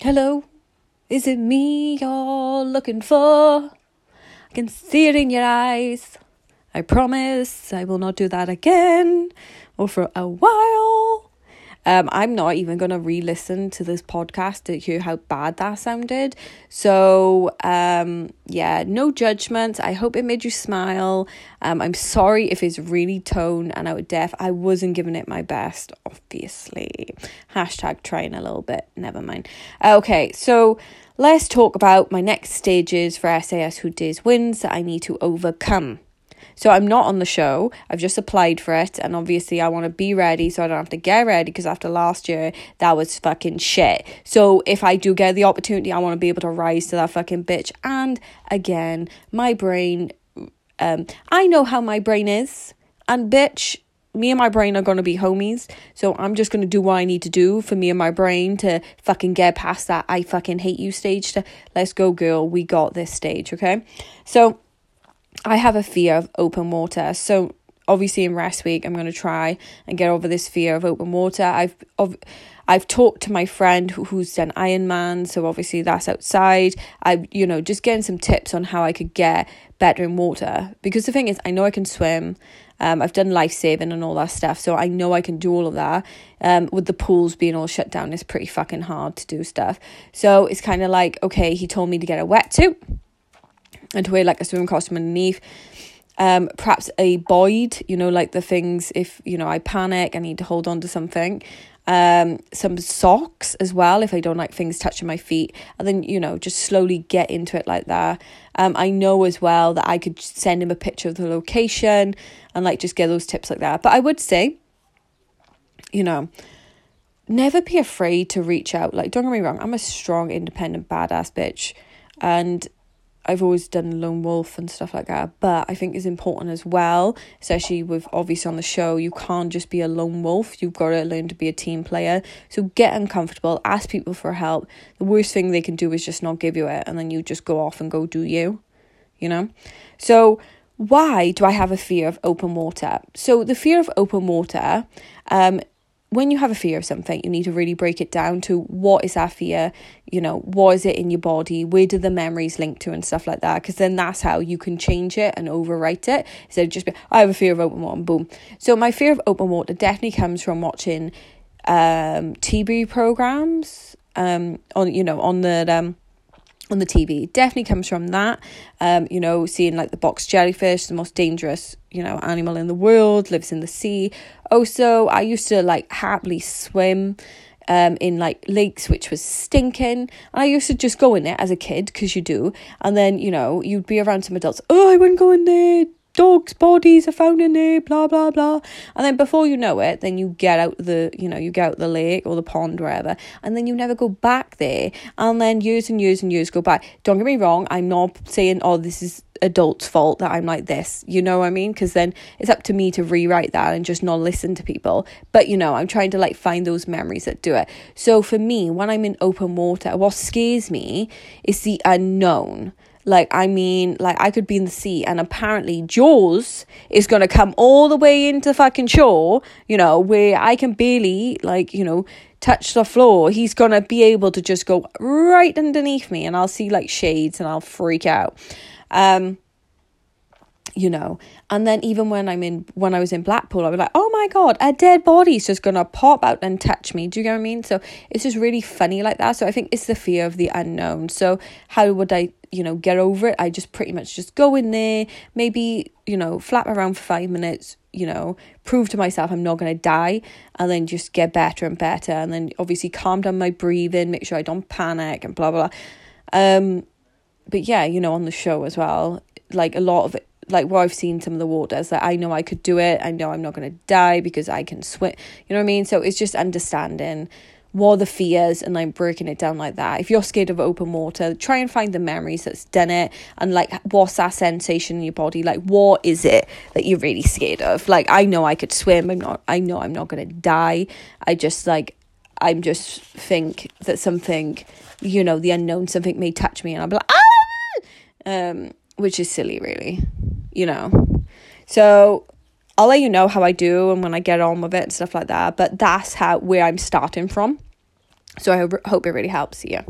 Hello, is it me you're looking for? I can see it in your eyes. I promise I will not do that again or for a while. Um, I'm not even going to re listen to this podcast to hear how bad that sounded. So, um, yeah, no judgment. I hope it made you smile. Um, I'm sorry if it's really tone and out of deaf. I wasn't giving it my best, obviously. Hashtag trying a little bit. Never mind. Okay, so let's talk about my next stages for SAS Who Dares Wins that I need to overcome. So I'm not on the show. I've just applied for it, and obviously I want to be ready so I don't have to get ready because after last year that was fucking shit. So if I do get the opportunity, I want to be able to rise to that fucking bitch. And again, my brain, um, I know how my brain is, and bitch me and my brain are going to be homies. So I'm just going to do what I need to do for me and my brain to fucking get past that I fucking hate you stage to let's go, girl. We got this stage, okay? So I have a fear of open water. So obviously in rest week I'm going to try and get over this fear of open water. I've I've, I've talked to my friend who, who's done Ironman, so obviously that's outside. I you know just getting some tips on how I could get better in water because the thing is I know I can swim. Um, I've done life saving and all that stuff, so I know I can do all of that. Um, with the pools being all shut down, it's pretty fucking hard to do stuff. So it's kind of like okay, he told me to get a wetsuit and to wear like a swimming costume underneath. Um, perhaps a boyd, you know, like the things if you know I panic, I need to hold on to something. Um, some socks as well if I don't like things touching my feet, and then you know just slowly get into it like that. Um, I know as well that I could send him a picture of the location and like just get those tips like that. But I would say, you know, never be afraid to reach out. Like, don't get me wrong, I'm a strong, independent, badass bitch, and I've always done lone wolf and stuff like that, but I think it's important as well, especially with obviously on the show, you can't just be a lone wolf. You've got to learn to be a team player. So get uncomfortable, ask people for help. The worst thing they can do is just not give you it, and then you just go off and go do you, you know? So, why do I have a fear of open water? So, the fear of open water, um, when you have a fear of something, you need to really break it down to what is that fear, you know, what is it in your body, where do the memories link to, and stuff like that. Because then that's how you can change it and overwrite it instead of just be, I have a fear of open water, and boom. So my fear of open water definitely comes from watching um TV programs um on you know on the um on the TV definitely comes from that. Um, you know, seeing like the box jellyfish, the most dangerous, you know, animal in the world, lives in the sea. Also, I used to like happily swim um in like lakes which was stinking. And I used to just go in it as a kid because you do. And then, you know, you'd be around some adults, oh I wouldn't go in there dogs' bodies are found in there, blah blah blah. And then before you know it, then you get out the you know, you get out the lake or the pond, wherever, and then you never go back there. And then years and years and years go by. Don't get me wrong, I'm not saying, oh, this is adult's fault that I'm like this. You know what I mean? Because then it's up to me to rewrite that and just not listen to people. But you know, I'm trying to like find those memories that do it. So for me, when I'm in open water, what scares me is the unknown. Like, I mean, like I could be in the sea and apparently Jaws is to come all the way into the fucking shore, you know, where I can barely, like, you know, touch the floor. He's to be able to just go right underneath me and I'll see like shades and I'll freak out. Um, you know. And then even when i'm in when i was in blackpool i was like oh my god a dead body's just gonna pop out and touch me. Do you know what i mean? So it's just really funny like that. So i think it's the fear of the unknown. So how would i you know get over it? I just pretty much just go in there maybe you know flap around for five minutes you know prove to myself i'm not gonna die and then just get better and better and then obviously calm down my breathing make sure i don't panic and blah blah, blah. um but yeah you know on the show as well like a lot of it like what I've seen some of the waters that I know I could do it. I know I'm not going to die because I can swim. You know what I mean? So it's just understanding what the fears and like breaking it down like that. If you're scared of open water, try and find the memories that's done it and like what's that sensation in your body? Like what is it that you're really scared of? Like I know I could swim. I'm not I know I'm not gonna die. I just like I'm just think that something, you know, the unknown, something may touch me and I'll be like, ah um, which is silly really you know. So I'll let you know how I do and when I get on with it and stuff like that. But that's how where I'm starting from. So I hope, hope it really helps you.